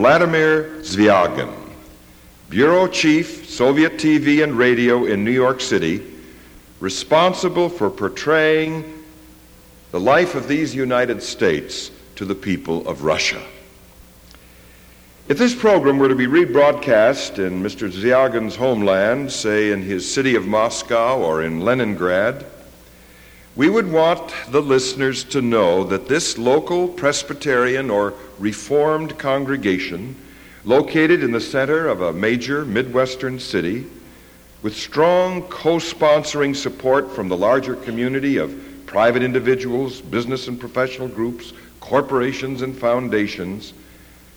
Vladimir Zvyagin, Bureau Chief, Soviet TV and Radio in New York City, responsible for portraying the life of these United States to the people of Russia. If this program were to be rebroadcast in Mr. Zvyagin's homeland, say in his city of Moscow or in Leningrad, we would want the listeners to know that this local Presbyterian or Reformed congregation, located in the center of a major Midwestern city, with strong co sponsoring support from the larger community of private individuals, business and professional groups, corporations, and foundations,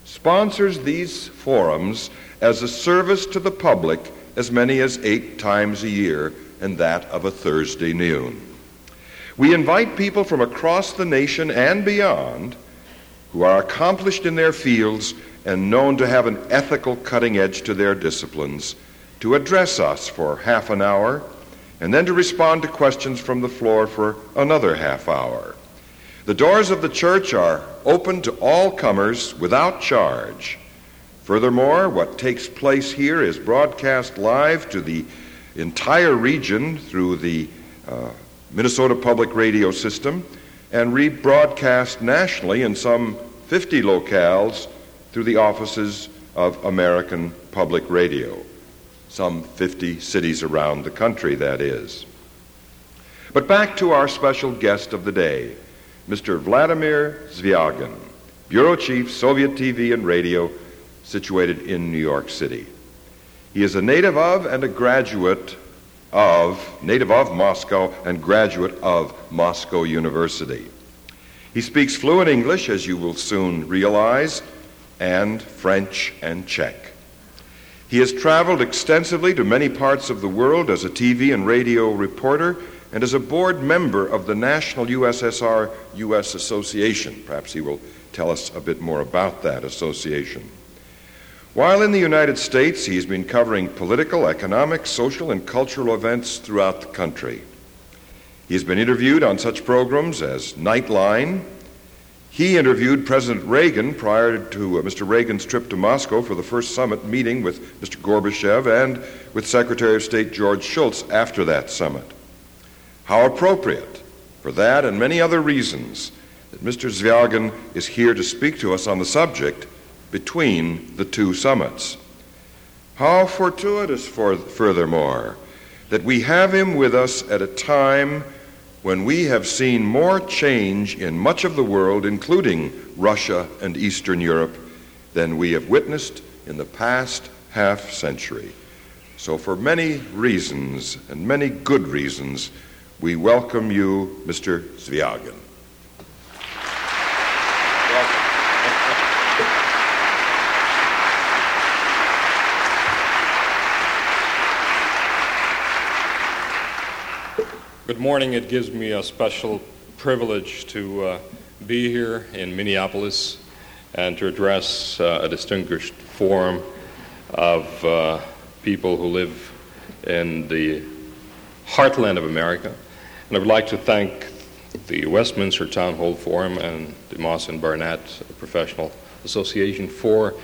sponsors these forums as a service to the public as many as eight times a year, and that of a Thursday noon. We invite people from across the nation and beyond who are accomplished in their fields and known to have an ethical cutting edge to their disciplines to address us for half an hour and then to respond to questions from the floor for another half hour. The doors of the church are open to all comers without charge. Furthermore, what takes place here is broadcast live to the entire region through the uh, Minnesota Public Radio System and rebroadcast nationally in some 50 locales through the offices of American Public Radio. Some 50 cities around the country, that is. But back to our special guest of the day. Mr. Vladimir Zvyagin, Bureau Chief, Soviet TV and Radio, situated in New York City. He is a native of and a graduate of, native of Moscow and graduate of Moscow University. He speaks fluent English, as you will soon realize, and French and Czech. He has traveled extensively to many parts of the world as a TV and radio reporter and as a board member of the National USSR US Association. Perhaps he will tell us a bit more about that association. While in the United States, he's been covering political, economic, social, and cultural events throughout the country. He's been interviewed on such programs as Nightline. He interviewed President Reagan prior to uh, Mr. Reagan's trip to Moscow for the first summit meeting with Mr. Gorbachev and with Secretary of State George Shultz after that summit. How appropriate for that and many other reasons that Mr. Zvyagin is here to speak to us on the subject between the two summits. How fortuitous, for, furthermore, that we have him with us at a time when we have seen more change in much of the world, including Russia and Eastern Europe, than we have witnessed in the past half century. So, for many reasons, and many good reasons, we welcome you, Mr. Zvyagin. Good morning. It gives me a special privilege to uh, be here in Minneapolis and to address uh, a distinguished forum of uh, people who live in the heartland of America and I would like to thank the Westminster Town Hall Forum and the Moss and Barnett Professional Association for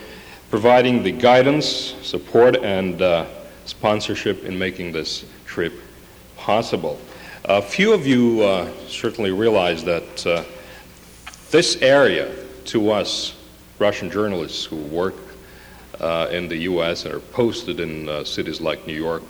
providing the guidance, support, and uh, sponsorship in making this trip possible. A few of you uh, certainly realize that uh, this area, to us, Russian journalists who work uh, in the U.S. and are posted in uh, cities like New York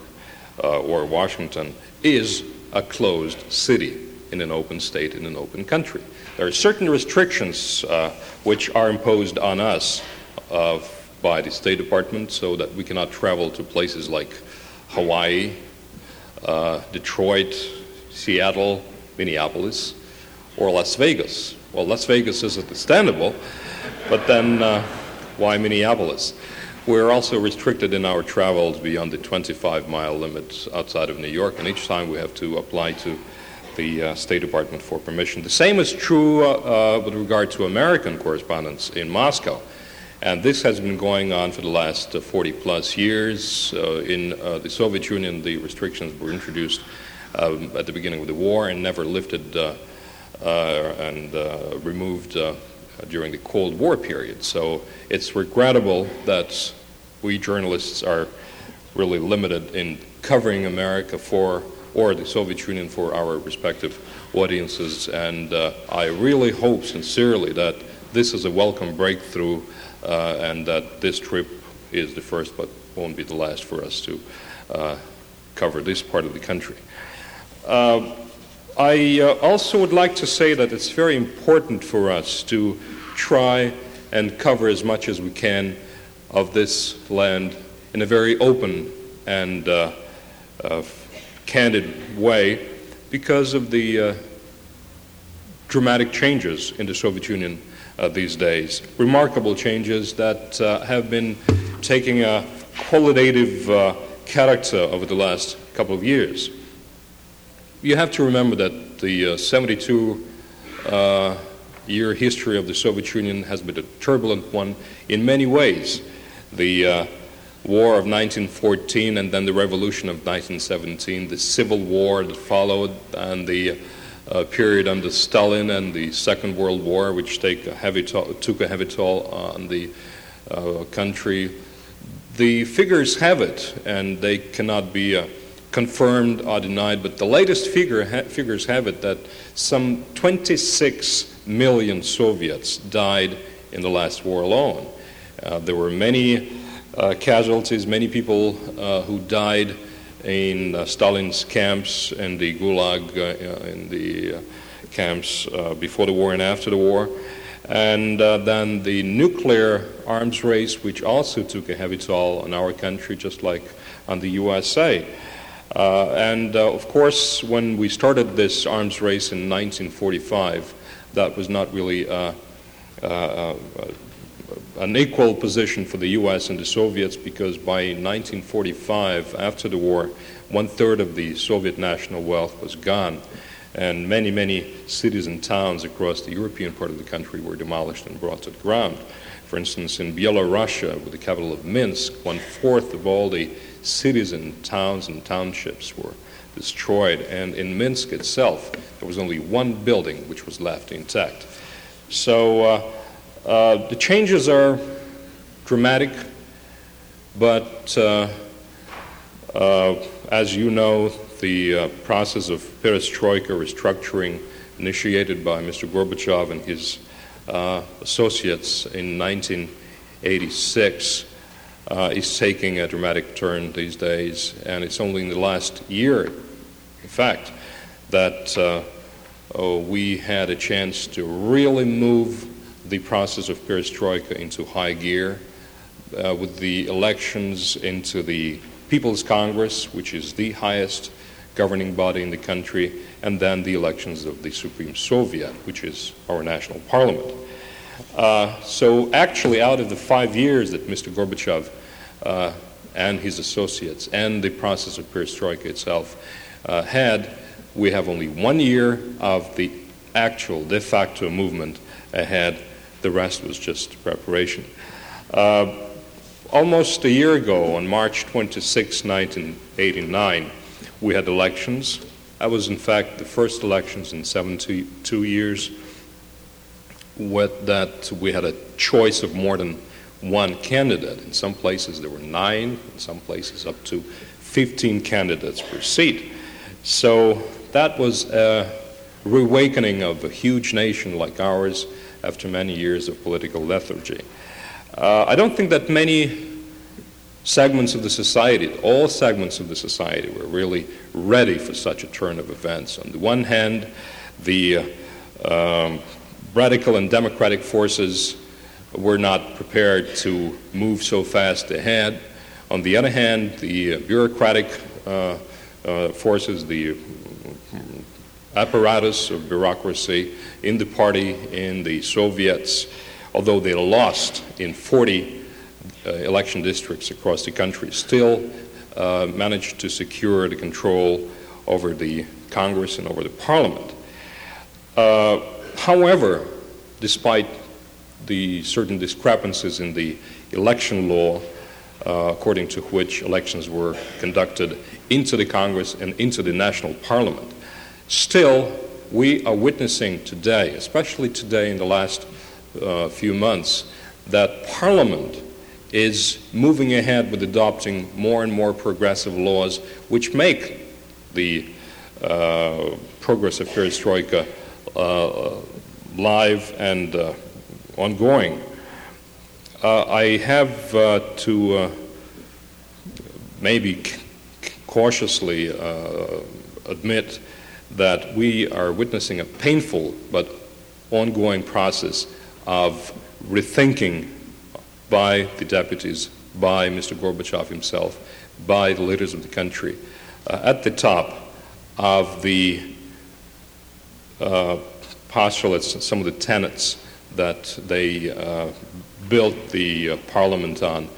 uh, or Washington, is a closed city in an open state, in an open country. There are certain restrictions uh, which are imposed on us by the State Department so that we cannot travel to places like Hawaii, Detroit, Seattle, Minneapolis, or Las Vegas. Well, Las Vegas is understandable, but then uh, why Minneapolis? We're also restricted in our travels beyond the 25 mile limit outside of New York, and each time we have to apply to the uh, State Department for permission. The same is true uh, uh, with regard to American correspondence in Moscow. And this has been going on for the last uh, 40 plus years. Uh, in uh, the Soviet Union, the restrictions were introduced um, at the beginning of the war and never lifted and removed during the Cold War period. So it's regrettable that we journalists are really limited in covering America for or the Soviet Union for our respective audiences. And uh, I really hope sincerely that this is a welcome breakthrough uh, and that this trip is the first but won't be the last for us to uh, cover this part of the country. Uh, I uh, also would like to say that it's very important for us to try and cover as much as we can of this land in a very open and uh, uh, candid way because of the uh, dramatic changes in the Soviet Union uh, these days. Remarkable changes that have been taking a qualitative character over the last couple of years. You have to remember that the 72 year history of the Soviet Union has been a turbulent one in many ways. The uh, War of 1914 and then the Revolution of 1917, the Civil War that followed, and the uh, period under Stalin and the Second World War, which take a heavy to- took a heavy toll on the uh, country. The figures have it, and they cannot be uh, confirmed or denied, but the latest figure ha- figures have it that some 26 million Soviets died in the last war alone. Uh, there were many uh, casualties, many people uh, who died in uh, Stalin's camps and the Gulag uh, in the uh, camps before the war and after the war. And then the nuclear arms race, which also took a heavy toll on our country, just like on the USA. And of course, when we started this arms race in 1945, that was not really uh, uh, an equal position for the US and the Soviets because by 1945, after the war, one third of the Soviet national wealth was gone, and many, many cities and towns across the European part of the country were demolished and brought to the ground. For instance, in Byelorussia, with the capital of Minsk, one fourth of all the cities and towns and townships were destroyed, and in Minsk itself, there was only one building which was left intact. So, uh, uh, the changes are dramatic, but uh, uh, as you know, the uh, process of perestroika restructuring initiated by Mr. Gorbachev and his uh, associates in 1986 is taking a dramatic turn these days, and it's only in the last year, in fact, that oh, we had a chance to really move the process of perestroika into high gear uh, with the elections into the People's Congress, which is the highest governing body in the country, and then the elections of the Supreme Soviet, which is our national parliament. Uh, so, actually, out of the five years that Mr. Gorbachev uh, and his associates and the process of perestroika itself uh, had, we have only one year of the actual de facto movement ahead the rest was just preparation. Uh, almost a year ago, on March 26, 1989, we had elections. That was, in fact, the first elections in 72 years with that we had a choice of more than one candidate. In some places there were nine, in some places up to 15 candidates per seat. So that was a reawakening of a huge nation like ours after many years of political lethargy. Uh, I don't think that many segments of the society, all segments of the society, were really ready for such a turn of events. On the one hand, the uh, um, radical and democratic forces were not prepared to move so fast ahead. On the other hand, the bureaucratic uh, uh, forces, the apparatus of bureaucracy in the party, in the Soviets, although they lost in 40 uh, election districts across the country, still uh, managed to secure the control over the Congress and over the Parliament. Uh, however, despite the certain discrepancies in the election law, uh, according to which elections were conducted into the Congress and into the national parliament, Still, we are witnessing today, especially today in the last uh, few months that Parliament is moving ahead with adopting more and more progressive laws which make the uh, progress of perestroika uh, live and uh, ongoing. Uh, I have uh, to uh, maybe cautiously admit that we are witnessing a painful but ongoing process of rethinking by the deputies, by Mr. Gorbachev himself, by the leaders of the country, uh, at the top of the uh, postulates, some of the tenets that they uh, built the uh, parliament on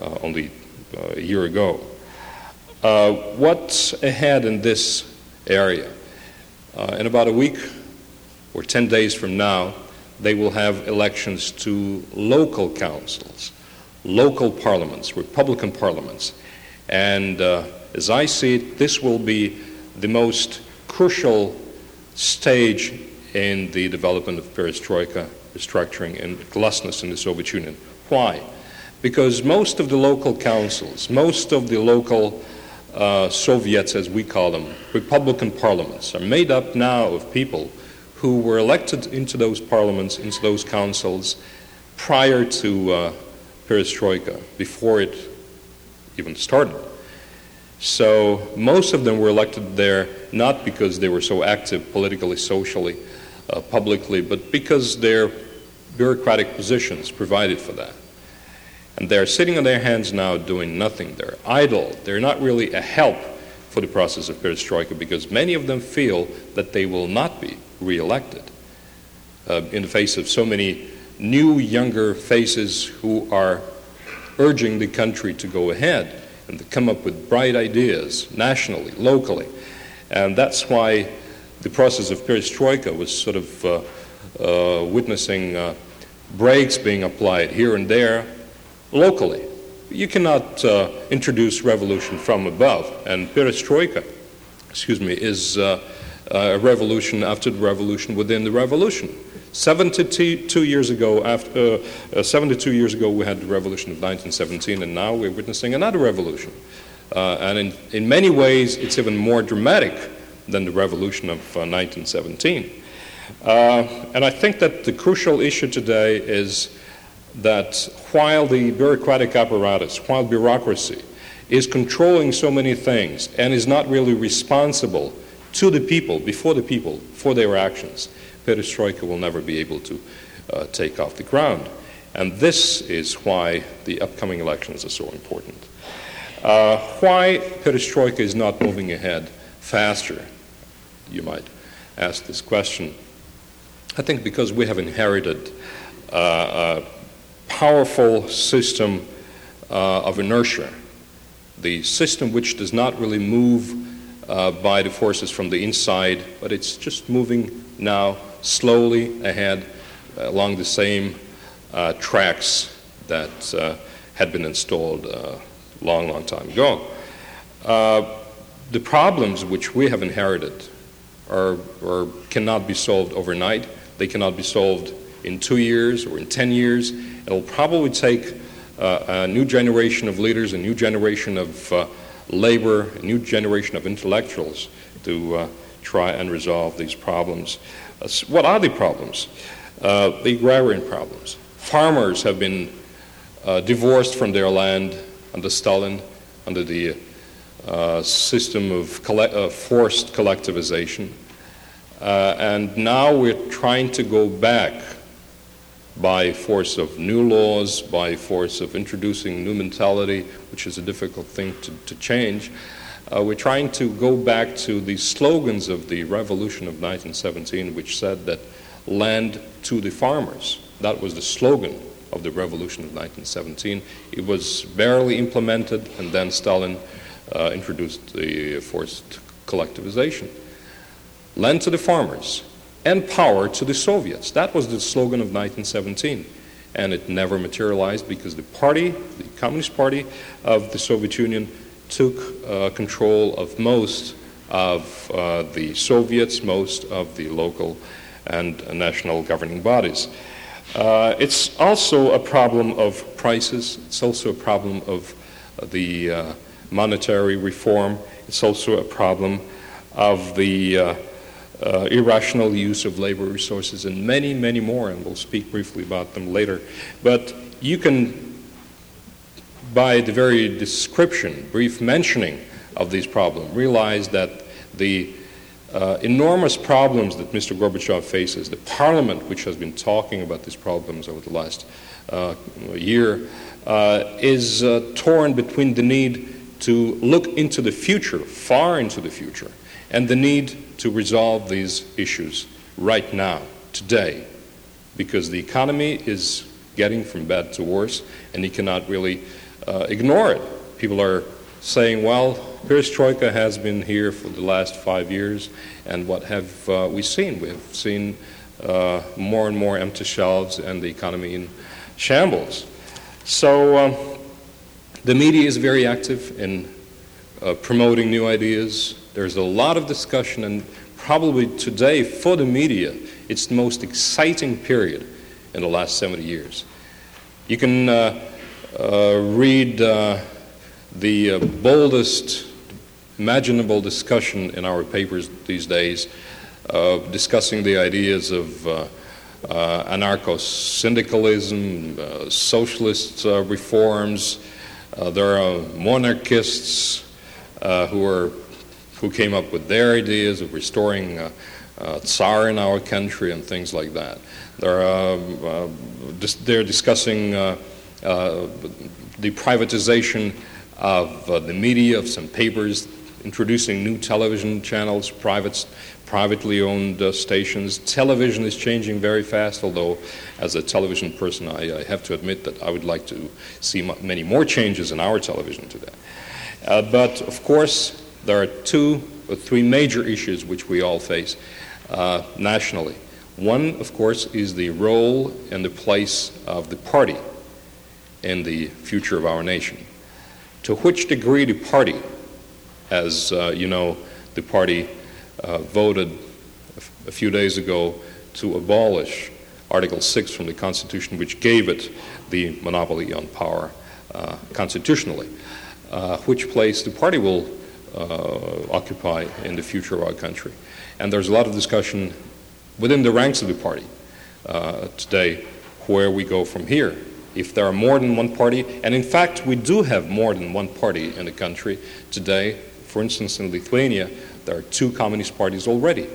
uh, only uh, a year ago. what's ahead in this area? in about a week or 10 days from now, they will have elections to local councils, local parliaments, Republican parliaments. And uh, as I see it, this will be the most crucial stage in the development of perestroika, restructuring, and glasnost in the Soviet Union. Why? Because most of the local councils, most of the local uh, Soviets, as we call them, Republican parliaments, are made up now of people who were elected into those parliaments, into those councils, prior to uh, perestroika, before it even started. So most of them were elected there not because they were so active politically, socially, uh, publicly, but because their bureaucratic positions provided for that. And they're sitting on their hands now doing nothing. They're idle. They're not really a help for the process of perestroika because many of them feel that they will not be reelected uh, in the face of so many new, younger faces who are urging the country to go ahead and to come up with bright ideas nationally, locally. And that's why the process of perestroika was sort of uh, uh, witnessing uh, brakes being applied here and there locally. You cannot uh, introduce revolution from above, and perestroika, excuse me, is a revolution after the revolution within the revolution. 72 years ago, after, uh, 72 years ago, we had the revolution of 1917, and now we're witnessing another revolution. Uh, and in, in many ways, it's even more dramatic than the revolution of 1917. Uh, uh, and I think that the crucial issue today is that while the bureaucratic apparatus, while bureaucracy is controlling so many things and is not really responsible to the people, before the people, for their actions, perestroika will never be able to uh, take off the ground. And this is why the upcoming elections are so important. Uh, why perestroika is not moving ahead faster, you might ask this question. I think because we have inherited uh, a powerful system uh, of inertia, the system which does not really move uh, by the forces from the inside, but it's just moving now slowly ahead along the same uh, tracks that uh, had been installed a uh, long, long time ago. The problems which we have inherited are, are, cannot be solved overnight. They cannot be solved in two years or in 10 years. It'll probably take uh, a new generation of leaders, a new generation of labor, a new generation of intellectuals to uh, try and resolve these problems. Uh, what are the problems? Uh, the agrarian problems. Farmers have been uh, divorced from their land under Stalin, under the uh, system of forced collectivization. And now we're trying to go back by force of new laws, by force of introducing new mentality, which is a difficult thing to, to change. Uh, we're trying to go back to the slogans of the revolution of 1917, which said that land to the farmers. That was the slogan of the revolution of 1917. It was barely implemented, and then Stalin uh, introduced the forced collectivization. Land to the farmers, and power to the Soviets. That was the slogan of 1917. And it never materialized because the party, the Communist Party of the Soviet Union, took uh, control of most of uh, the Soviets, most of the local and national governing bodies. Uh, it's also a problem of prices. It's also a problem of the uh, monetary reform. It's also a problem of the uh, irrational use of labor resources and many, many more, and we'll speak briefly about them later. But you can, by the very description, brief mentioning of these problems, realize that the uh, enormous problems that Mr. Gorbachev faces, the parliament, which has been talking about these problems over the last uh, year, uh, is uh, torn between the need to look into the future, far into the future, and the need to resolve these issues right now, today, because the economy is getting from bad to worse, and you cannot really uh, ignore it. People are saying, well, perestroika has been here for the last five years, and what have uh, we seen? We've seen uh, more and more empty shelves and the economy in shambles. So um, the media is very active in uh, promoting new ideas. There's a lot of discussion, and probably today, for the media, it's the most exciting period in the last 70 years. You can uh, uh, read uh, the uh, boldest imaginable discussion in our papers these days, discussing the ideas of uh, anarcho syndicalism, socialist reforms. There are monarchists Uh, who, are, who came up with their ideas of restoring uh, uh, Tsar in our country and things like that. They're, dis- they're discussing the privatization of the media, of some papers introducing new television channels, private, privately owned uh, stations. Television is changing very fast, although, as a television person, I, I have to admit that I would like to see m- many more changes in our television today. Uh, but, of course, there are two or three major issues which we all face uh, nationally. One, of course, is the role and the place of the party in the future of our nation. To which degree the party as uh, you know, the party uh, voted a few days ago to abolish Article 6 from the Constitution, which gave it the monopoly on power uh, constitutionally. Uh, which place the party will uh, occupy in the future of our country. And there's a lot of discussion within the ranks of the party uh, today where we go from here if there are more than one party, and in fact, we do have more than one party in the country today, for instance, in Lithuania, there are two communist parties already.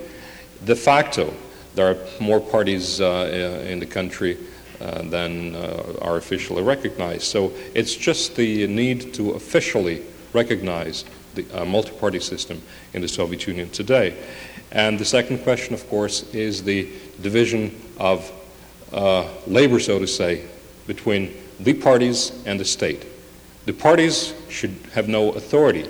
De facto, there are more parties uh, in the country than uh, are officially recognized. So it's just the need to officially recognize the uh, multi party system in the Soviet Union today. And the second question, of course, is the division of uh, labor, so to say, between the parties and the state. The parties should have no authority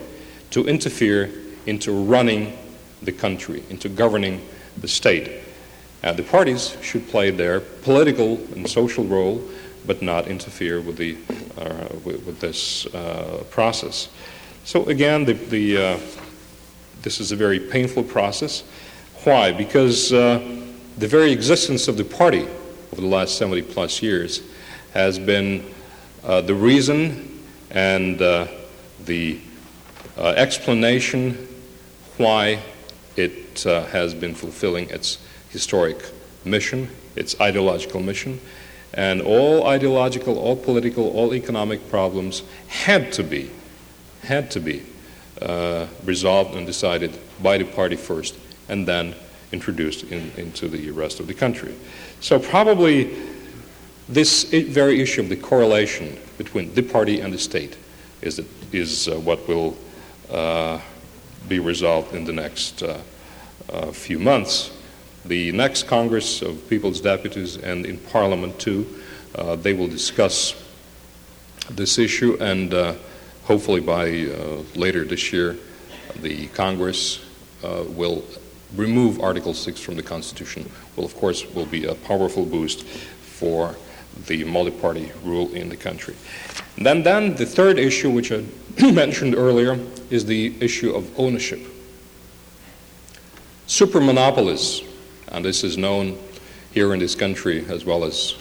to interfere into running the country, into governing the state. Uh, the parties should play their political and social role, but not interfere with, the, uh, with, with, this uh, process. So again, the, the, uh, this is a very painful process. Why? Because uh, the very existence of the party over the last 70 plus years has been the reason and the explanation why it has been fulfilling its historic mission, its ideological mission, and all ideological, all political, all economic problems had to be, had to be uh, resolved and decided by the party first, and then introduced in, into the rest of the country. So probably this very issue of the correlation between the party and the state is, is uh, what will uh, be resolved in the next uh, uh, few months. The next Congress of People's Deputies and in Parliament too, uh, they will discuss this issue and uh, hopefully by uh, later this year the Congress will remove Article 6 from the Constitution will, of course, will be a powerful boost for the multi-party rule in the country. And then, then the third issue, which I mentioned earlier is the issue of ownership. Super monopolies, and this is known here in this country as well as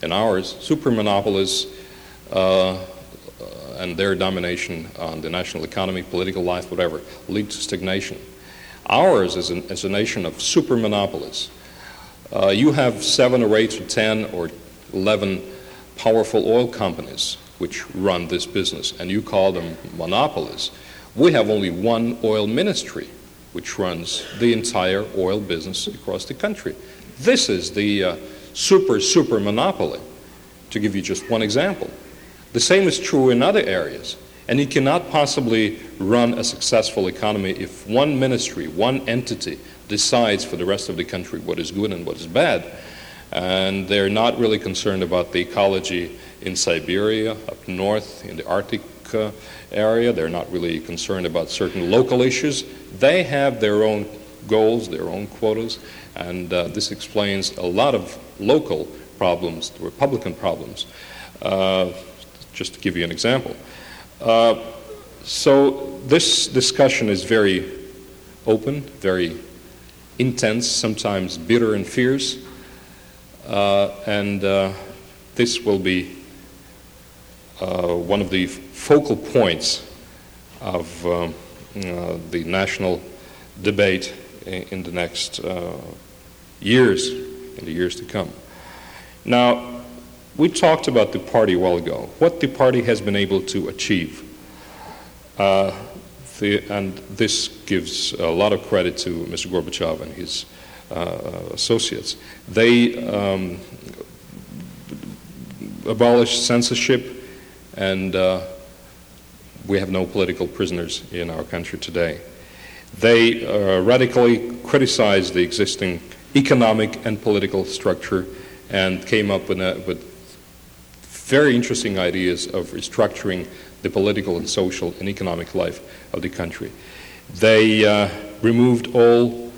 in ours, super monopolies uh, and their domination on the national economy, political life, whatever, lead to stagnation. Ours is, an, is a nation of super monopolies. Uh, you have seven or eight or ten or eleven powerful oil companies which run this business, and you call them monopolies. We have only one oil ministry which runs the entire oil business across the country. This is the uh, super, super monopoly, to give you just one example. The same is true in other areas. And you cannot possibly run a successful economy if one ministry, one entity, decides for the rest of the country what is good and what is bad. And they're not really concerned about the ecology in Siberia, up north, in the Arctic uh, area. They're not really concerned about certain local issues. They have their own goals, their own quotas, and uh, this explains a lot of local problems, Republican problems. Uh, just to give you an example. Uh, so this discussion is very open, very intense, sometimes bitter and fierce, uh, and uh, this will be uh, one of the focal points of um, uh, the national debate in, in the next uh, years, in the years to come. Now, we talked about the party a while ago, what the party has been able to achieve. Uh, the, and this gives a lot of credit to Mr. Gorbachev and his uh, associates. They um, abolished censorship, and uh, we have no political prisoners in our country today. They uh, radically criticized the existing economic and political structure and came up with, a, with very interesting ideas of restructuring the political and social and economic life of the country. They uh, removed all,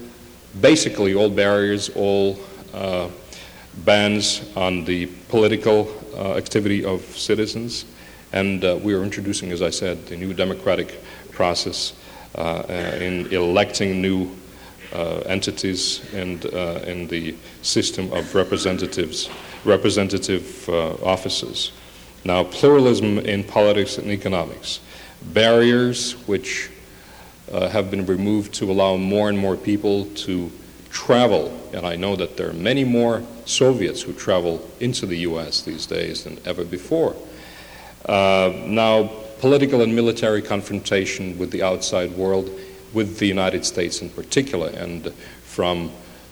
basically all barriers, all uh, bans on the political uh, activity of citizens, and uh, we are introducing, as I said, the new democratic process uh, uh, in electing new entities and in the system of representatives representative uh, offices. Now, pluralism in politics and economics, barriers which uh, have been removed to allow more and more people to travel. And I know that there are many more Soviets who travel into the US these days than ever before. Uh, now, political and military confrontation with the outside world, with the United States in particular, and from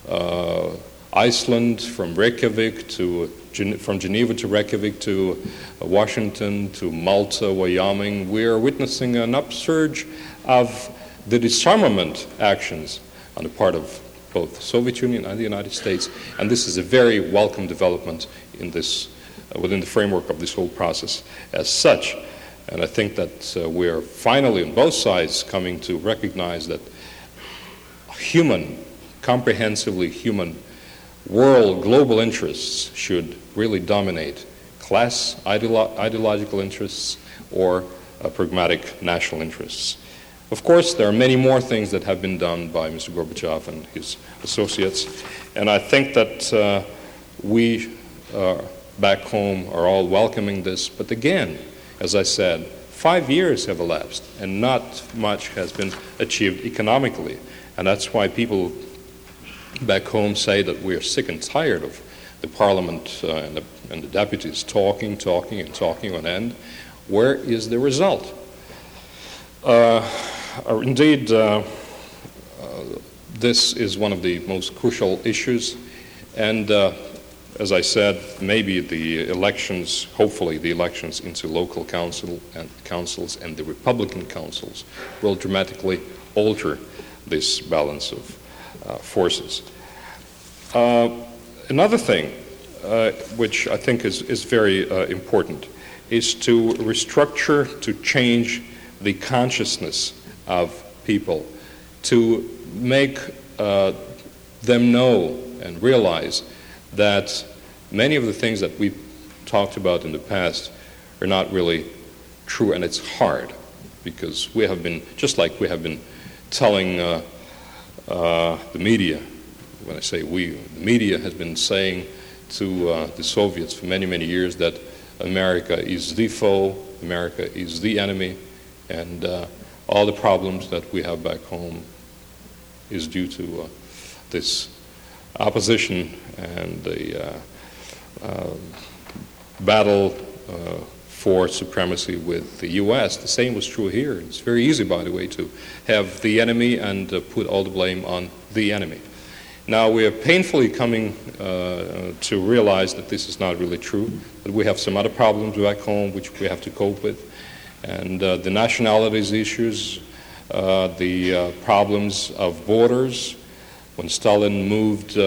uh, Iceland, from Reykjavik to from Geneva to Reykjavik to uh, Washington to Malta, Wyoming, we are witnessing an upsurge of the disarmament actions on the part of both the Soviet Union and the United States. And this is a very welcome development in this, within the framework of this whole process as such. And I think that uh, we are finally on both sides coming to recognize that human, comprehensively human world global interests should really dominate class ideolo- ideological interests or uh, pragmatic national interests. Of course, there are many more things that have been done by Mr. Gorbachev and his associates, and I think that uh, we uh, back home are all welcoming this. But again, as I said, five years have elapsed and not much has been achieved economically, and that's why people back home say that we are sick and tired of the parliament uh, and, the, and, the, deputies talking, talking, and talking on end. Where is the result? Uh, uh indeed, uh, uh, this is one of the most crucial issues, and uh, as I said, maybe the elections, hopefully the elections into local council and councils and the Republican councils will dramatically alter this balance of uh, forces. Uh, another thing, uh, which I think is, is very important, is to restructure, to change the consciousness of people, to make uh, them know and realize that many of the things that we've talked about in the past are not really true, and it's hard because we have been, just like we have been telling uh, uh, the media, when I say we, the media has been saying to uh, the Soviets for many, many years that America is the foe, America is the enemy, and uh, all the problems that we have back home is due to uh, this opposition and the uh, uh, battle uh, for supremacy with the U.S. The same was true here. It's very easy, by the way, to have the enemy and uh, put all the blame on the enemy. Now we are painfully coming uh, to realize that this is not really true, that we have some other problems back home which we have to cope with. And uh, the nationalities issues, the problems of borders. When Stalin moved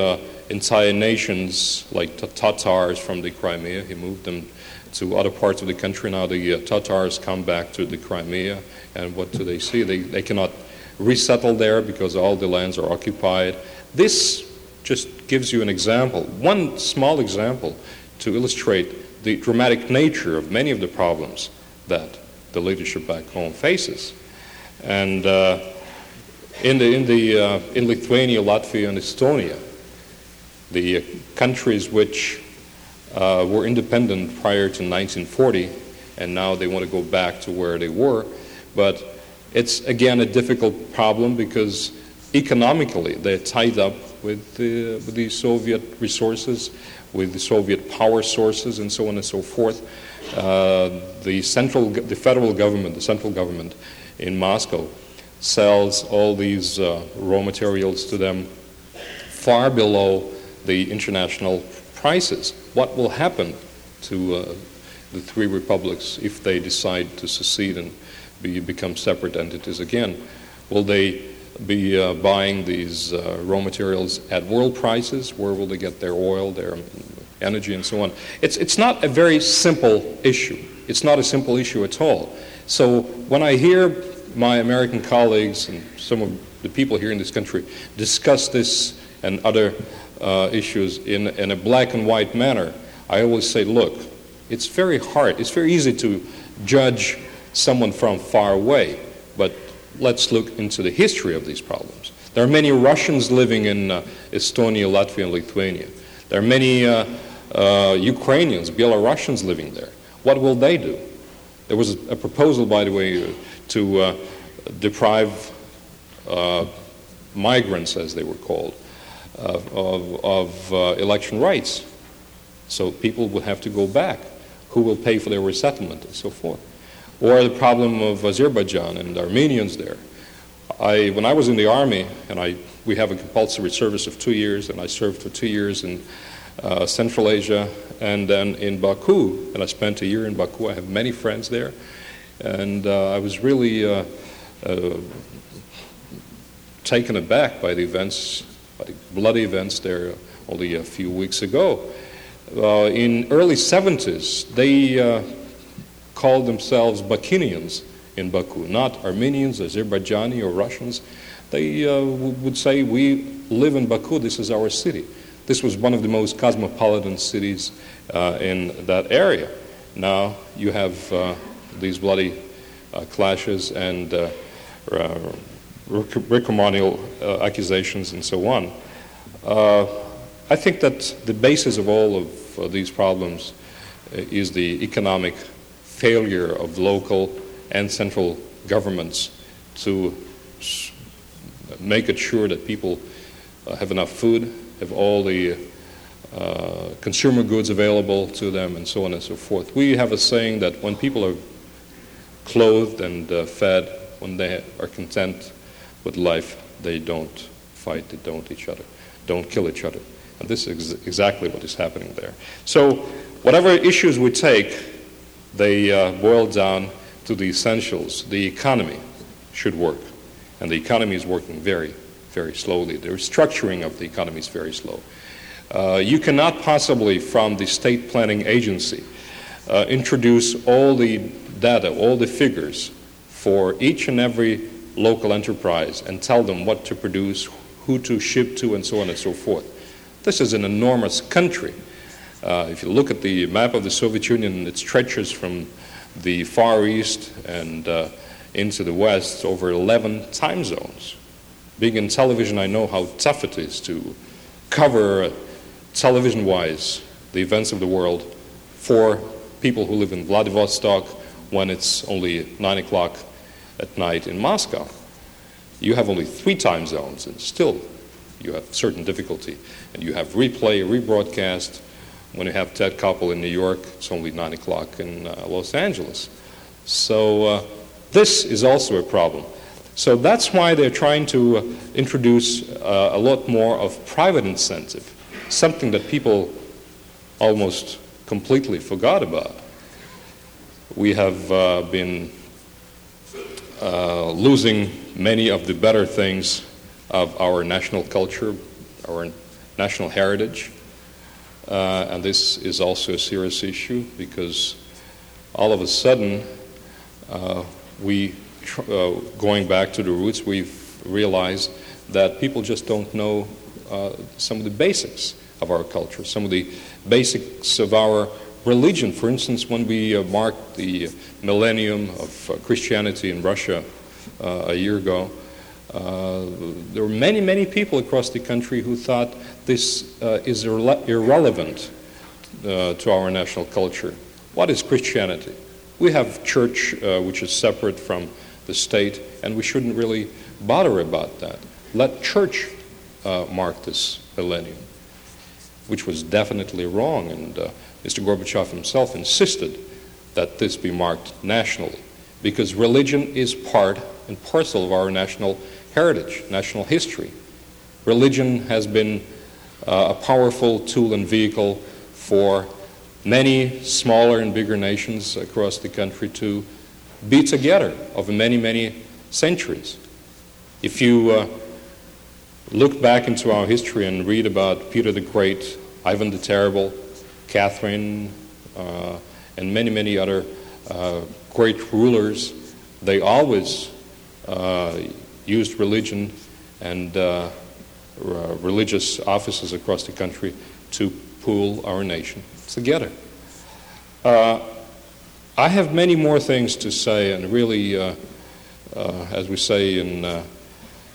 entire nations like the Tatars from the Crimea, he moved them to other parts of the country. Now the uh, Tatars come back to the Crimea, and what do they see? They, they cannot resettle there because all the lands are occupied. This just gives you an example, one small example, to illustrate the dramatic nature of many of the problems that the leadership back home faces. And uh, in, the, in, the, uh, in Lithuania, Latvia, and Estonia, the countries which uh, were independent prior to 1940, and now they want to go back to where they were. But it's again a difficult problem because economically they're tied up with the, with the Soviet resources, with the Soviet power sources, and so on and so forth. Uh, the central, the federal government, the central government in Moscow, sells all these uh, raw materials to them far below the international prices. What will happen to uh, the three republics if they decide to secede and be, become separate entities again? Will they be uh, buying these uh, raw materials at world prices? Where will they get their oil, their energy, and so on? It's, it's not a very simple issue. It's not a simple issue at all. So when I hear my American colleagues and some of the people here in this country discuss this and other uh, issues in, in a black and white manner, I always say, look, it's very hard, it's very easy to judge someone from far away, but let's look into the history of these problems. There are many Russians living in uh, Estonia, Latvia, and Lithuania. There are many uh, uh, Ukrainians, Belarusians living there. What will they do? There was a proposal, by the way, to uh, deprive uh, migrants, as they were called, of, of uh, election rights. So people would have to go back. Who will pay for their resettlement and so forth? Or the problem of Azerbaijan and Armenians there. I, when I was in the army, and I, we have a compulsory service of two years, and I served for two years in uh, Central Asia and then in Baku, and I spent a year in Baku. I have many friends there, and uh, I was really uh, uh taken aback by the events bloody events there only a few weeks ago. Uh, in early 70s, they uh, called themselves Bakinians in Baku, not Armenians, Azerbaijani, or Russians. They uh, would say, we live in Baku, this is our city. This was one of the most cosmopolitan cities uh, in that area. Now you have uh, these bloody uh, clashes and uh, accusations and so on. Uh, I think that the basis of all of uh, these problems is the economic failure of local and central governments to make it sure that people uh, have enough food, have all the uh, consumer goods available to them, and so on and so forth. We have a saying that when people are clothed and uh, fed, when they are content, with life, they don't fight, they don't each other, don't kill each other. And this is ex- exactly what is happening there. So, whatever issues we take, they uh, boil down to the essentials. The economy should work, and the economy is working very, very slowly. The restructuring of the economy is very slow. Uh, you cannot possibly, from the state planning agency, uh, introduce all the data, all the figures for each and every local enterprise and tell them what to produce, who to ship to, and so on and so forth. This is an enormous country. Uh, if you look at the map of the Soviet Union, it stretches from the Far East and uh, into the West over 11 time zones. Being in television, I know how tough it is to cover television wise the events of the world for people who live in Vladivostok when it's only 9 o'clock at night in Moscow. You have only three time zones, and still you have certain difficulty. And you have replay, rebroadcast. When you have Ted Koppel in New York, it's only 9 o'clock in uh, Los Angeles. So uh, this is also a problem. So that's why they're trying to uh, introduce uh, a lot more of private incentive, something that people almost completely forgot about. We have uh, been uh, losing many of the better things of our national culture, our national heritage. Uh, and this is also a serious issue because all of a sudden, uh, we, uh, going back to the roots, we've realized that people just don't know uh, some of the basics of our culture, some of the basics of our religion. For instance, when we marked the millennium of uh, Christianity in Russia a year ago, uh, there were many, many people across the country who thought this uh, is irre- irrelevant uh, to our national culture. What is Christianity? We have church uh, which is separate from the state, and we shouldn't really bother about that. Let church uh, mark this millennium, which was definitely wrong, and Mr. Gorbachev himself insisted that this be marked nationally, because religion is part and parcel of our national heritage, national history. Religion has been uh, a powerful tool and vehicle for many smaller and bigger nations across the country to be together over many, many centuries. If you uh, look back into our history and read about Peter the Great, Ivan the Terrible, Catherine, uh, and many, many other uh, great rulers, they always uh, used religion and uh, religious offices across the country to pool our nation together. Uh, I have many more things to say, and really, uh, uh, as we say in, uh,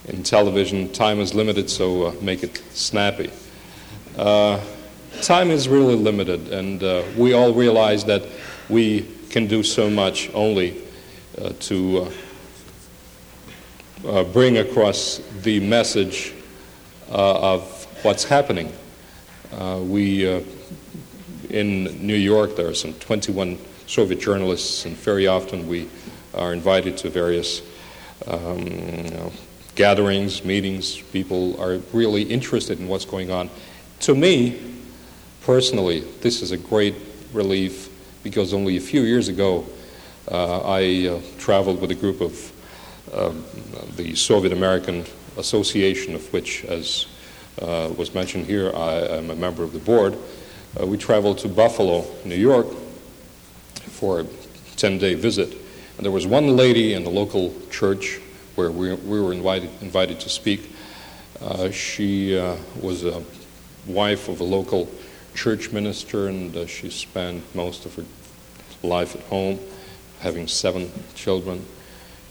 in television, time is limited, so make it snappy. Time is really limited, and we all realize that we can do so much only to uh, bring across the message uh, of what's happening. Uh, we, uh, in New York, there are some 21 Soviet journalists, and very often we are invited to various um, you know, gatherings, meetings. People are really interested in what's going on. To me, personally, this is a great relief because only a few years ago uh, I uh, traveled with a group of um, the Soviet American Association, of which, as uh, was mentioned here, I am a member of the board. Uh, we traveled to Buffalo, New York, for a 10 day visit. And there was one lady in the local church where we, we were invited, invited to speak. Uh, she was a wife of a local church minister, and uh, she spent most of her life at home, having seven children.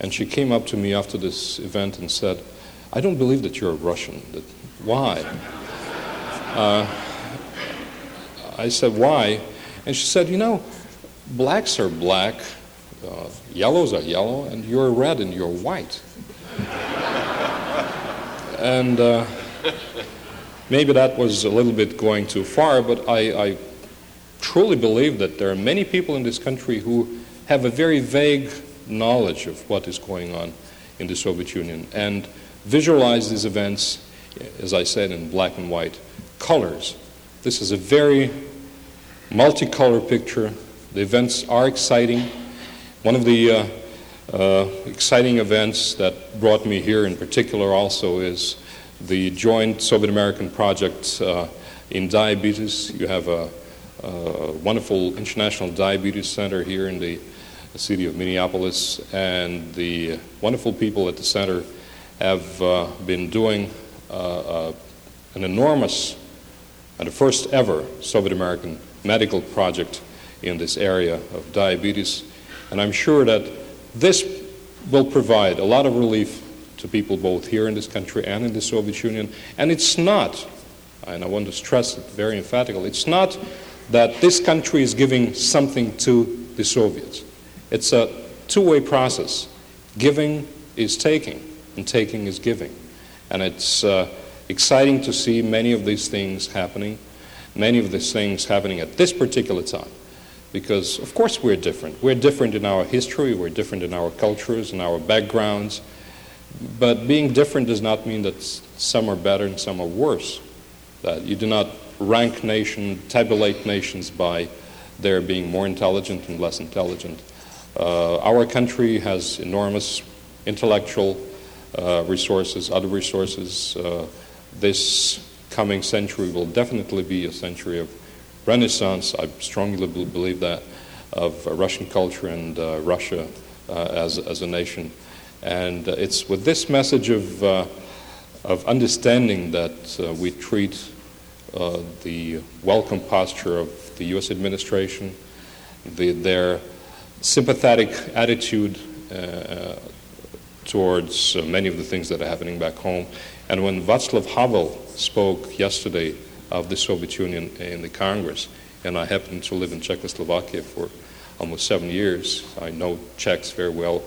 And she came up to me after this event and said, I don't believe that you're a Russian. That, why? Uh, I said, Why? And she said, You know, blacks are black, uh, yellows are yellow, and you're red and you're white. and uh, maybe that was a little bit going too far, but I, I truly believe that there are many people in this country who have a very vague knowledge of what is going on in the Soviet Union and visualize these events, as I said, in black and white colors. This is a very multicolor picture. The events are exciting. One of the uh, uh, exciting events that brought me here in particular also is the joint Soviet American project uh, in diabetes. You have a, a, wonderful international diabetes center here in the city of Minneapolis, and the wonderful people at the center have uh, been doing uh, uh, an enormous and the first ever Soviet American medical project in this area of diabetes. And I'm sure that this will provide a lot of relief to people both here in this country and in the Soviet Union. And it's not, and I want to stress it very emphatically, it's not that this country is giving something to the Soviets. It's a two way process. Giving is taking, and taking is giving. And it's uh, exciting to see many of these things happening, many of these things happening at this particular time. Because, of course, we're different. We're different in our history, we're different in our cultures, in our backgrounds. But being different does not mean that some are better and some are worse. That you do not rank nations, tabulate nations by their being more intelligent and less intelligent. Uh, our country has enormous intellectual uh, resources, other resources. Uh, this coming century will definitely be a century of renaissance. I strongly believe that of Russian culture and uh, Russia uh, as, as a nation. And uh, it's with this message of, of understanding that we treat the welcome posture of the U.S. administration, the, their sympathetic attitude uh, towards uh, many of the things that are happening back home. And when Václav Havel spoke yesterday of the Soviet Union in the Congress, and I happen to live in Czechoslovakia for almost seven years, I know Czechs very well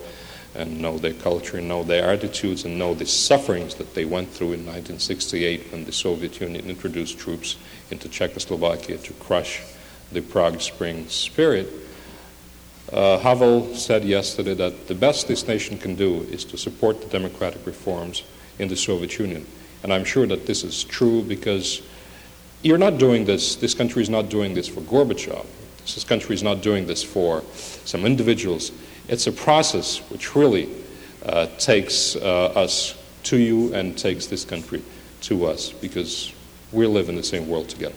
and know their culture know their attitudes and know the sufferings that they went through in 1968 when the Soviet Union introduced troops into Czechoslovakia to crush the Prague Spring spirit. Uh, Havel said yesterday that the best this nation can do is to support the democratic reforms in the Soviet Union. And I'm sure that this is true because you're not doing this, this country is not doing this for Gorbachev. This country is not doing this for some individuals. It's a process which really uh, takes uh, us to you and takes this country to us because we live in the same world together.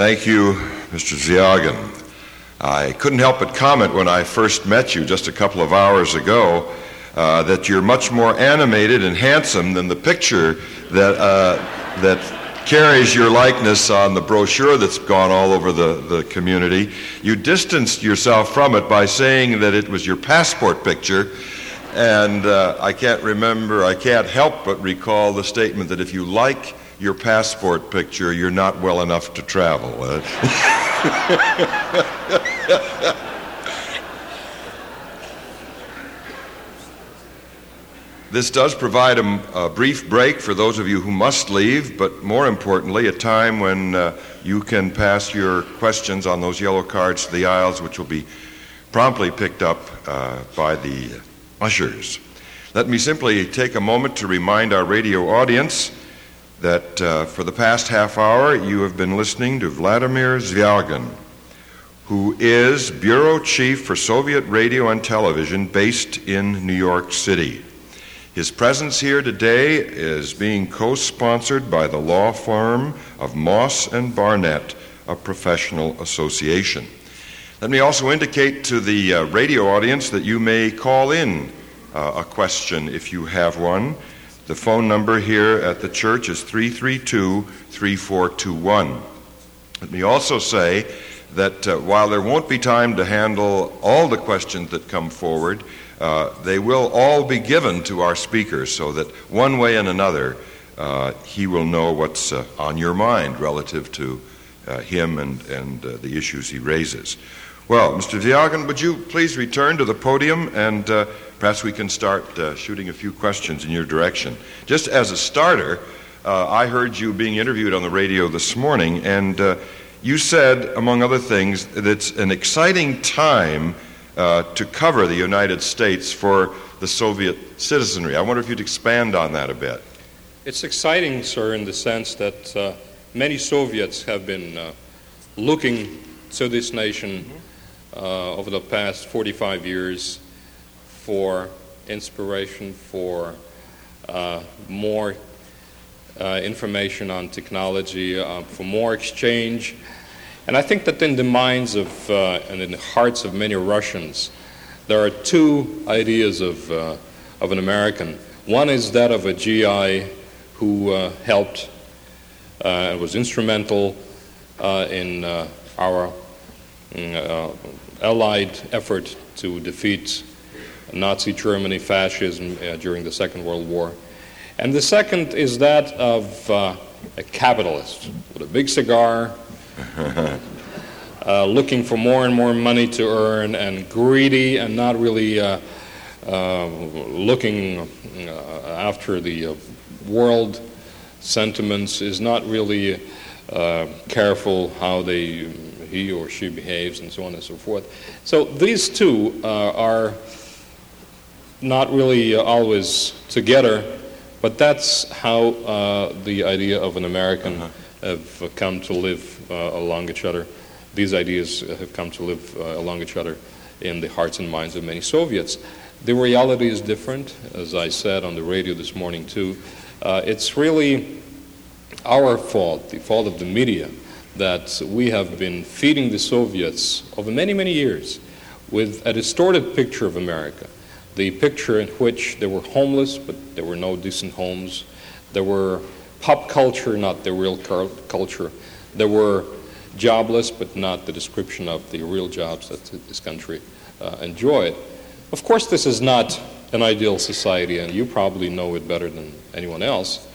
Thank you, Mr. Zvyagin. I couldn't help but comment when I first met you just a couple of hours ago uh, that you're much more animated and handsome than the picture that, uh, that carries your likeness on the brochure that's gone all over the, the community. You distanced yourself from it by saying that it was your passport picture. And uh, I can't remember, I can't help but recall the statement that if you like your passport picture, you're not well enough to travel. this does provide a, a, brief break for those of you who must leave, but more importantly, a time when uh, you can pass your questions on those yellow cards to the aisles, which will be promptly picked up uh, by the ushers. Let me simply take a moment to remind our radio audience that uh, for the past half hour you have been listening to Vladimir Zvyagin, who is Bureau Chief for Soviet Radio and Television based in New York City. His presence here today is being co sponsored by the law firm of Moss and Barnett, a professional association. Let me also indicate to the uh, radio audience that you may call in uh, a question if you have one. The phone number here at the church is 332 3421. Let me also say that uh, while there won't be time to handle all the questions that come forward, uh, they will all be given to our speaker so that one way and another uh, he will know what's uh, on your mind relative to uh, him and, and uh, the issues he raises. Well, Mr. Zvyagin, would you please return to the podium and perhaps we can start uh, shooting a few questions in your direction. Just as a starter, uh, I heard you being interviewed on the radio this morning, and uh, you said, among other things, that it's an exciting time uh, to cover the United States for the Soviet citizenry. I wonder if you'd expand on that a bit. It's exciting, sir, in the sense that uh, many Soviets have been uh, looking to this nation over the past 45 years for inspiration, for uh, more uh, information on technology, uh, for more exchange. And I think that in the minds of uh, and in the hearts of many Russians, there are two ideas of, uh, of an American. One is that of a GI who uh, helped and was instrumental in our allied effort to defeat Nazi Germany, fascism during the Second World War. And the second is that of uh, a capitalist with a big cigar, uh, looking for more and more money to earn, and greedy and not really uh, uh looking uh, after the uh, world sentiments, is not really careful how they, he or she behaves, and so on and so forth. So these two are not really always together but that's how uh, the idea of an American uh-huh. have come to live uh, along each other. These ideas have come to live uh, along each other in the hearts and minds of many Soviets. The reality is different, as I said on the radio this morning too. Uh, it's really our fault, the fault of the media, that we have been feeding the Soviets over many, many years with a distorted picture of America the picture in which there were homeless, but there were no decent homes. There were pop culture, not the real culture. There were jobless, but not the description of the real jobs that this country uh, enjoyed. Of course, this is not an ideal society, and you probably know it better than anyone else.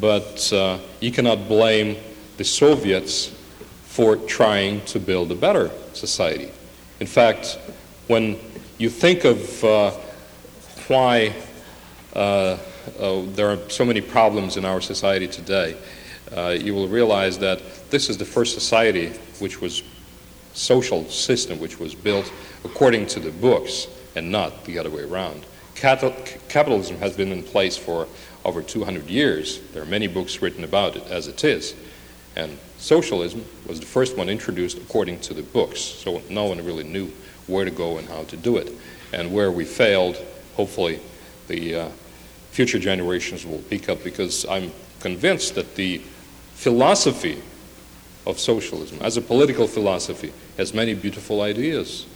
But uh, you cannot blame the Soviets for trying to build a better society. In fact, when you think of uh, why uh, uh, there are so many problems in our society today, uh, you will realize that this is the first society which was social system which was built according to the books and not the other way around. Capitalism has been in place for over 200 years. There are many books written about it as it is. And socialism was the first one introduced according to the books, so no one really knew where to go and how to do it. And where we failed, hopefully the uh, future generations will pick up because I'm convinced that the philosophy of socialism, as a political philosophy, has many beautiful ideas.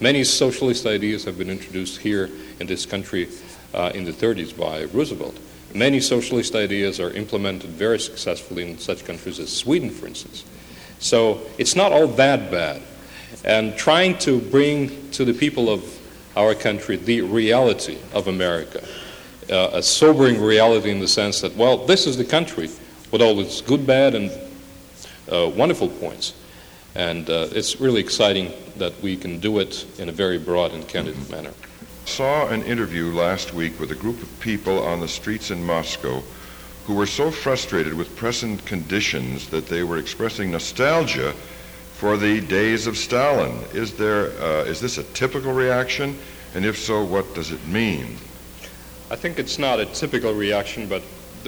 Many socialist ideas have been introduced here in this country uh, in the 30s by Roosevelt. Many socialist ideas are implemented very successfully in such countries as Sweden, for instance. So it's not all that bad and trying to bring to the people of our country the reality of America, uh, a sobering reality in the sense that, well, this is the country with all its good, bad, and uh, wonderful points. And uh, it's really exciting that we can do it in a very broad and candid manner. Saw an interview last week with a group of people on the streets in Moscow who were so frustrated with present conditions that they were expressing nostalgia for the days of Stalin. Is, there, uh, is this a typical reaction? And if so, what does it mean? I think it's not a typical reaction, but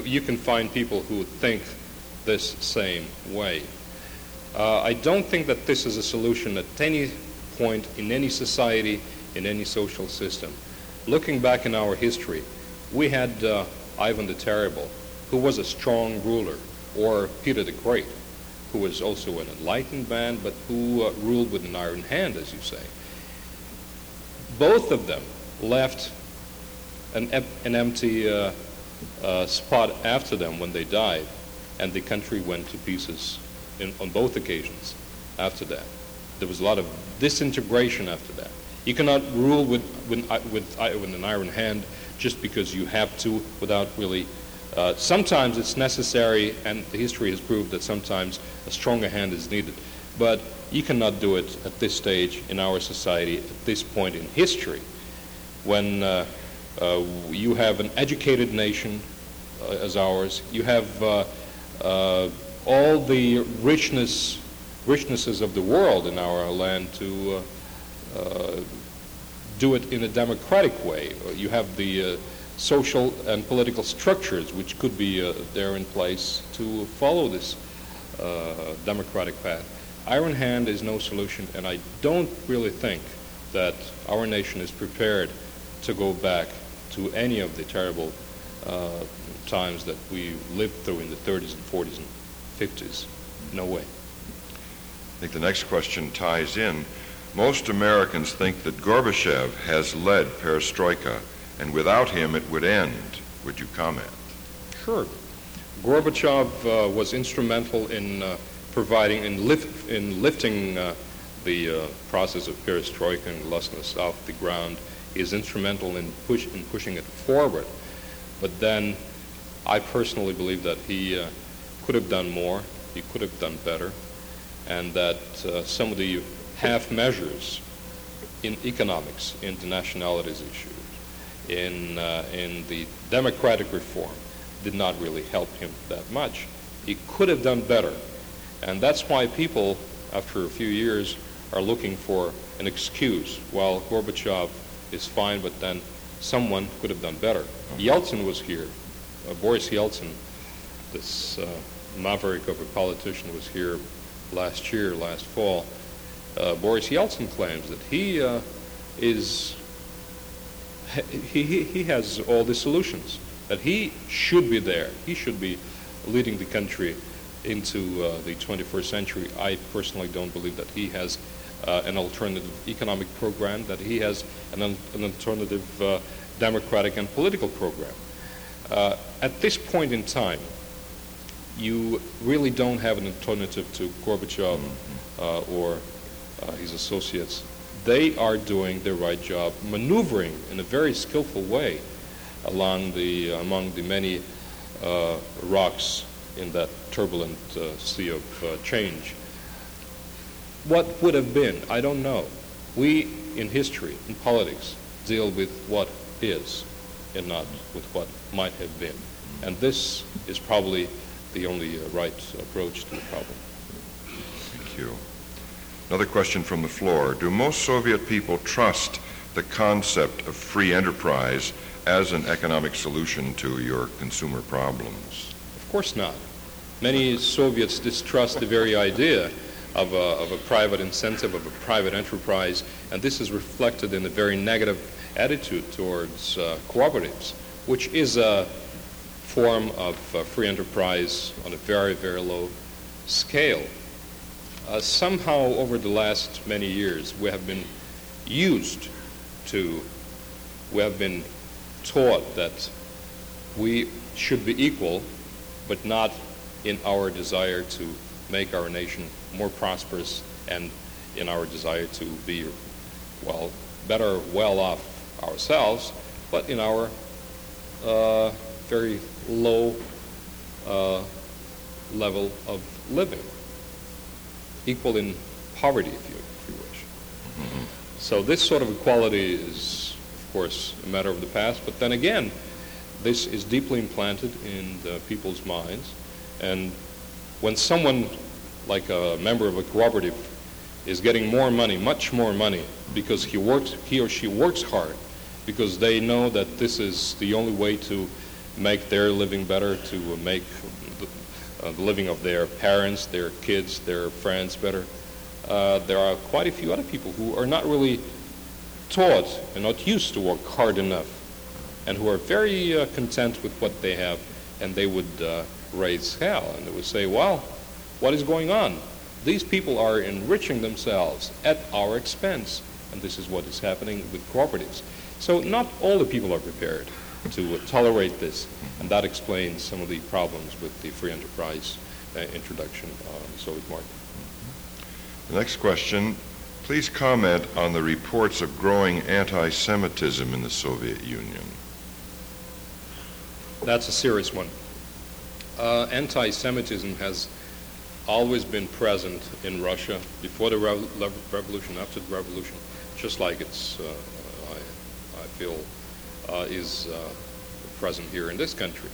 you can find people who think this same way. Uh, I don't think that this is a solution at any point in any society, in any social system. Looking back in our history, we had uh, Ivan the Terrible, who was a strong ruler, or Peter the Great, who was also an enlightened man, but who uh, ruled with an iron hand, as you say. Both of them left an, an empty uh, uh, spot after them when they died, and the country went to pieces in, on both occasions after that. There was a lot of disintegration after that. You cannot rule with, with, with, with an iron hand just because you have to without really uh, sometimes it's necessary, and the history has proved that sometimes a stronger hand is needed. But you cannot do it at this stage in our society, at this point in history, when uh, uh, you have an educated nation uh, as ours, you have uh, uh, all the richness, richnesses of the world in our land to do it in a democratic way. You have the social and political structures which could be uh, there in place to follow this uh, democratic path. Iron hand is no solution, and I don't really think that our nation is prepared to go back to any of the terrible uh, times that we lived through in the 30s and 40s and 50s. No way. I think the next question ties in. Most Americans think that Gorbachev has led perestroika and without him it would end. Would you comment? Sure. Gorbachev uh, was instrumental in uh, providing, in, lift, in lifting uh, the uh, process of perestroika and glasnost off the ground. He is instrumental in, push, in pushing it forward. But then I personally believe that he uh, could have done more, he could have done better, and that uh, some of the half measures in economics, in the nationalities issues, in, in the democratic reform, did not really help him that much. He could have done better. And that's why people, after a few years, are looking for an excuse. While Gorbachev is fine, but then someone could have done better. Yeltsin was here. Uh, Boris Yeltsin, this uh, maverick of a politician, was here last year, last fall. Uh, Boris Yeltsin claims that he uh, is he, he, he has all the solutions that he should be there. He should be leading the country into uh, the 21st century. I personally don't believe that he has uh, an alternative economic program, that he has an, an alternative uh, democratic and political program. Uh, at this point in time, you really don't have an alternative to Gorbachev mm-hmm. uh, or uh, his associates. They are doing their right job, maneuvering in a very skillful way along the, among the many uh, rocks in that turbulent uh, sea of uh, change. What would have been? I don't know. We, in history, in politics, deal with what is and not with what might have been. And this is probably the only uh, right approach to the problem. Thank you. Another question from the floor. Do most Soviet people trust the concept of free enterprise as an economic solution to your consumer problems? Of course not. Many Soviets distrust the very idea of a, of a private incentive, of a private enterprise, and this is reflected in the very negative attitude towards uh, cooperatives, which is a form of uh, free enterprise on a very, very low scale. Uh, somehow, over the last many years, we have been used to, we have been taught that we should be equal, but not in our desire to make our nation more prosperous and in our desire to be, well, better well off ourselves, but in our uh, very low uh, level of living, equal in poverty, if you, if you wish. Mm-hmm. So this sort of equality is of course, a matter of the past. But then again, this is deeply implanted in the people's minds. And when someone, like a member of a cooperative, is getting more money, much more money, because he works, he or she works hard, because they know that this is the only way to make their living better, to make uh, the living of their parents, their kids, their friends better. Uh, there are quite a few other people who are not really taught and not used to work hard enough and who are very uh, content with what they have and they would uh, raise hell and they would say, well, what is going on? These people are enriching themselves at our expense and this is what is happening with cooperatives. So not all the people are prepared to uh, tolerate this and that explains some of the problems with the free enterprise uh, introduction on the Soviet market. The next question Please comment on the reports of growing anti Semitism in the Soviet Union. That's a serious one. Uh, anti Semitism has always been present in Russia before the revolution, after the revolution, just like it's, uh, I, I, feel, is uh, present here in this country.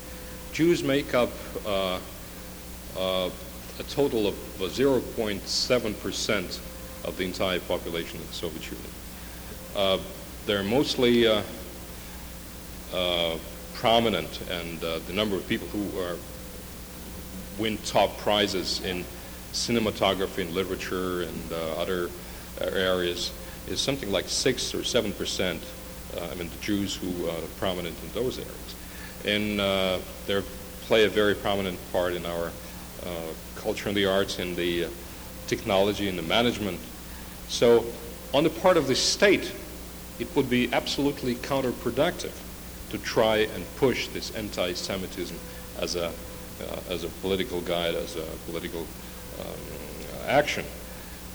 Jews make up uh, uh, a total of 0.7 percent of the entire population of the Soviet Union. Uh, they're mostly uh, uh, prominent, and uh, the number of people who are win top prizes in cinematography and literature and uh, other areas is something like six or seven percent. I mean, the Jews who are prominent in those areas, and they play a very prominent part in our culture and the arts and the technology and the management so, on the part of the state, it would be absolutely counterproductive to try and push this anti Semitism as a uh, as a political guide, as a political um, action.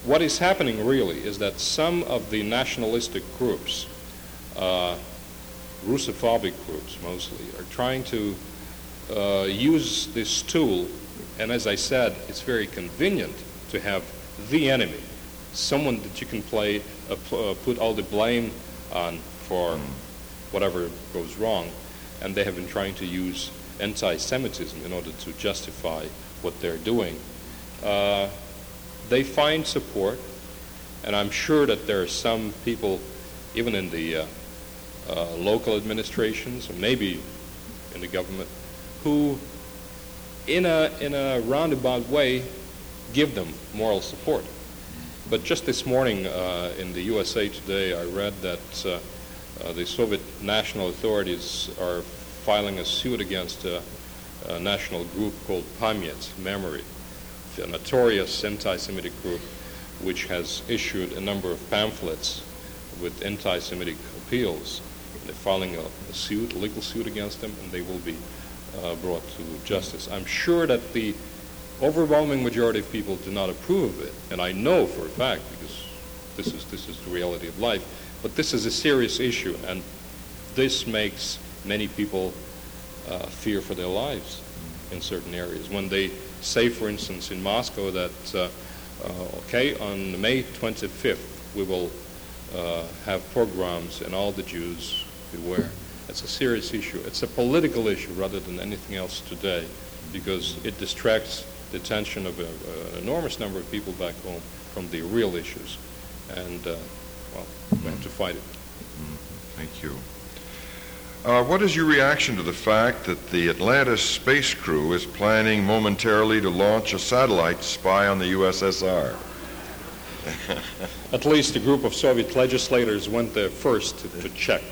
What is happening really is that some of the nationalistic groups, uh, Russophobic groups mostly, are trying to uh, use this tool, and as I said, it's very convenient to have the enemy, someone that you can play, uh, pl- uh, put all the blame on for whatever goes wrong, and they have been trying to use anti-Semitism in order to justify what they're doing. Uh, they find support, and I'm sure that there are some people, even in the uh, uh, local administrations, or maybe in the government, who, in a, in a roundabout way, give them moral support. But just this morning uh, in the USA Today, I read that uh, uh, the Soviet national authorities are filing a suit against a, a national group called Pamyat, Memory, a notorious anti-Semitic group which has issued a number of pamphlets with anti-Semitic appeals. They're filing a, a suit, a legal suit against them, and they will be uh, brought to justice. I'm sure that the overwhelming majority of people do not approve of it, and I know for a fact because this is this is the reality of life. But this is a serious issue, and this makes many people uh, fear for their lives in certain areas. When they say, for instance, in Moscow that uh, uh, okay, on May 25th we will uh, have pogroms and all the Jews beware. It's a serious issue. It's a political issue rather than anything else today because it distracts the attention of a, a, an enormous number of people back home from the real issues. And, uh, well, we have to fight it. Thank you. Uh, what is your reaction to the fact that the Atlantis space crew is planning momentarily to launch a satellite to spy on the USSR? At least a group of Soviet legislators went there first to, to check.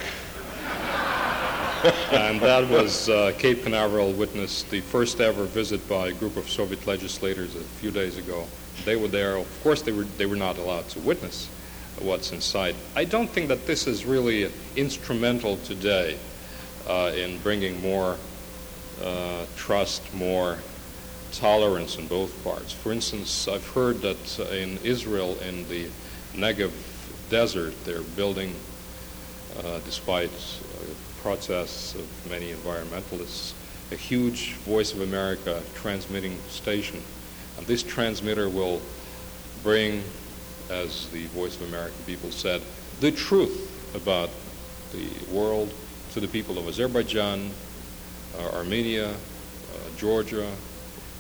And that was uh, Cape Canaveral witnessed the first ever visit by a group of Soviet legislators a few days ago. They were there. Of course, they were they were not allowed to witness what's inside. I don't think that this is really instrumental today uh, in bringing more uh, trust, more tolerance in both parts. For instance, I've heard that in Israel, in the Negev desert, they're building, despite uh, protests of many environmentalists, a huge Voice of America transmitting station. And this transmitter will bring, as the Voice of America people said, the truth about the world to the people of Azerbaijan, uh, Armenia, uh, Georgia,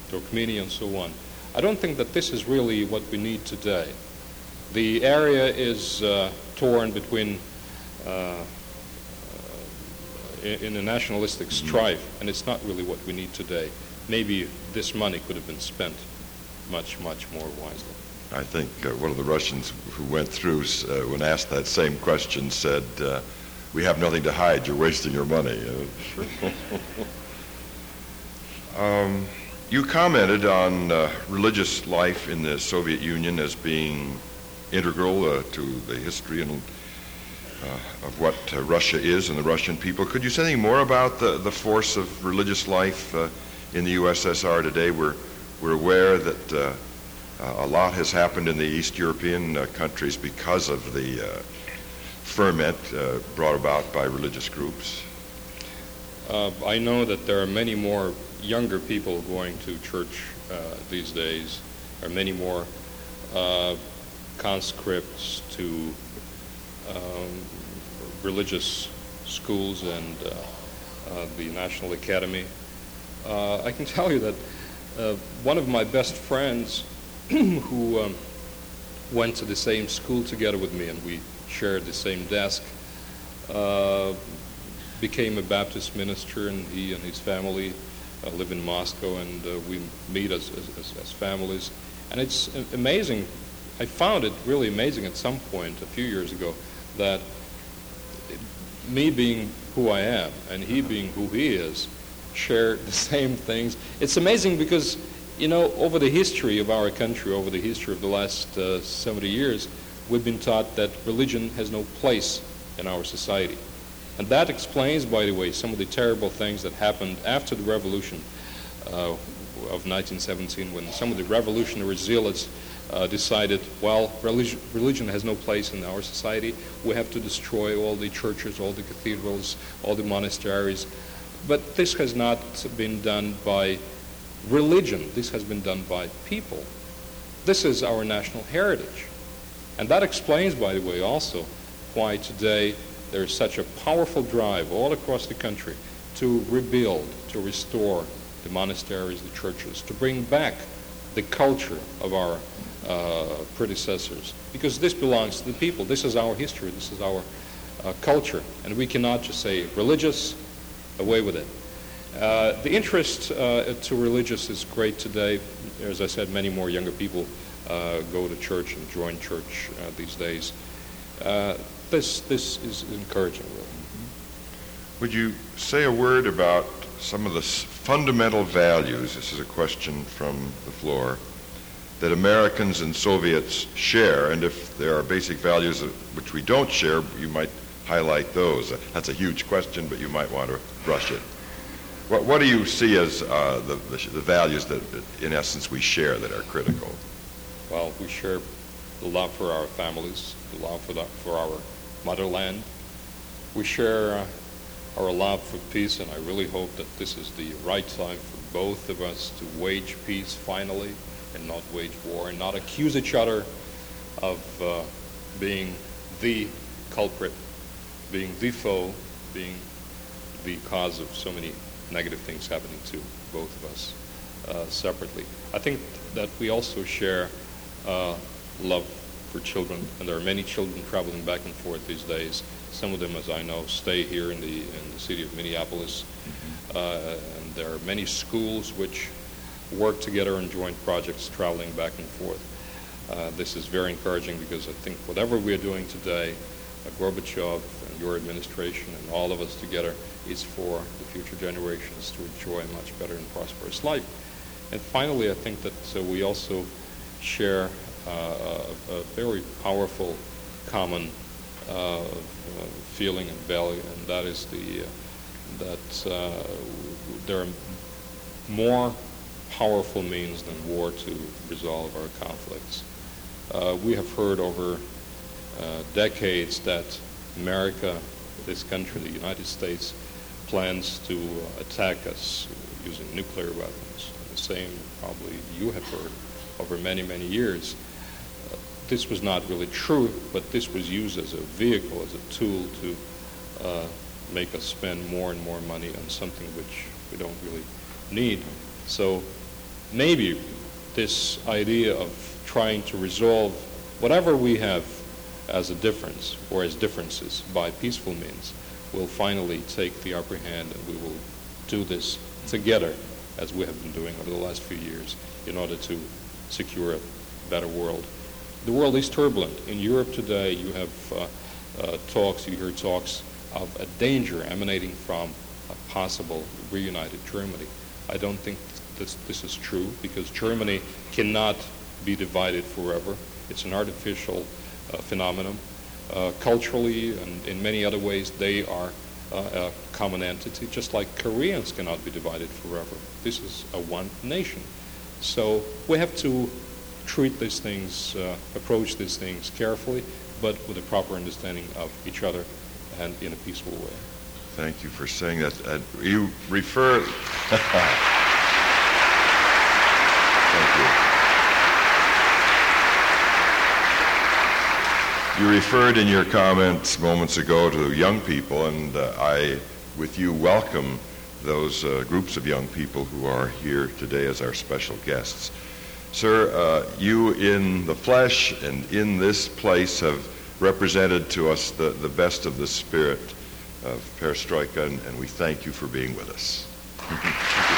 Turkmenia, and so on. I don't think that this is really what we need today. The area is uh, torn between uh, in, in a nationalistic strife, and it's not really what we need today. Maybe this money could have been spent much, much more wisely. I think uh, one of the Russians who went through, uh, when asked that same question, said, uh, "We have nothing to hide. You're wasting your money." um, you commented on uh, religious life in the Soviet Union as being integral uh, to the history and uh, of what uh, Russia is and the Russian people. Could you say anything more about the, the force of religious life uh, in the USSR today? We're, we're aware that uh, a lot has happened in the East European uh, countries because of the uh, ferment brought about by religious groups. I know that there are many more younger people going to church these days, are many more conscripts to um, religious schools and uh, uh, the National Academy. Uh, I can tell you that one of my best friends who um, went to the same school together with me and we shared the same desk became a Baptist minister and he and his family uh, live in Moscow and uh, we meet as, as, as, families. And it's amazing. I found it really amazing at some point a few years ago that me being who I am and he being who he is share the same things. It's amazing because, you know, over the history of our country, over the history of the last uh, 70 years, we've been taught that religion has no place in our society. And that explains, by the way, some of the terrible things that happened after the revolution uh, of 1917 when some of the revolutionary zealots uh, decided, well, religion, religion has no place in our society. We have to destroy all the churches, all the cathedrals, all the monasteries. But this has not been done by religion. This has been done by people. This is our national heritage. And that explains, by the way, also why today there is such a powerful drive all across the country to rebuild, to restore the monasteries, the churches, to bring back the culture of our uh, predecessors. Because this belongs to the people. This is our history. This is our uh, culture. And we cannot just say religious, away with it. Uh, the interest uh, to religious is great today. As I said, many more younger people uh, go to church and join church uh, these days. this, this is encouraging, really. Would you say a word about some of the fundamental values? This is a question from the floor that Americans and Soviets share, and if there are basic values which we don't share, you might highlight those. That's a huge question, but you might want to brush it. What, what do you see as uh, the, the, the, values that, in essence, we share that are critical? Well, we share the love for our families, the love for, the, for our motherland. We share uh, our love for peace, and I really hope that this is the right time for both of us to wage peace finally and not wage war and not accuse each other of uh, being the culprit, being the foe, being the cause of so many negative things happening to both of us uh, separately. I think that we also share uh, love for children, and there are many children traveling back and forth these days. Some of them, as I know, stay here in the in the city of Minneapolis, mm-hmm. uh, and there are many schools which work together on joint projects traveling back and forth. Uh, this is very encouraging because I think whatever we are doing today, uh, Gorbachev and your administration and all of us together, is for the future generations to enjoy a much better and prosperous life. And finally, I think that uh, we also share uh, a, a, very powerful common uh, feeling and value, and that is the uh, that there are more powerful means than war to resolve our conflicts. Uh, we have heard over uh, decades that America, this country, the United States, plans to attack us using nuclear weapons. The same probably you have heard over many, many years. Uh, this was not really true, but this was used as a vehicle, as a tool to uh, make us spend more and more money on something which we don't really need. So maybe this idea of trying to resolve whatever we have as a difference or as differences by peaceful means will finally take the upper hand and we will do this together as we have been doing over the last few years in order to secure a better world. The world is turbulent. In Europe today, you have uh, uh, talks, you hear talks of a danger emanating from a possible reunited Germany. I don't think this, this is true because Germany cannot be divided forever. It's an artificial uh, phenomenon. Uh, culturally and in many other ways, they are uh, a common entity, just like Koreans cannot be divided forever. This is a one nation. So we have to treat these things, uh, approach these things carefully, but with a proper understanding of each other and in a peaceful way. Thank you for saying that. Uh, you refer. You referred in your comments moments ago to young people, and uh, I, with you, welcome those uh, groups of young people who are here today as our special guests. Sir, uh, you in the flesh and in this place have represented to us the, the best of the spirit of perestroika, and, and we thank you for being with us.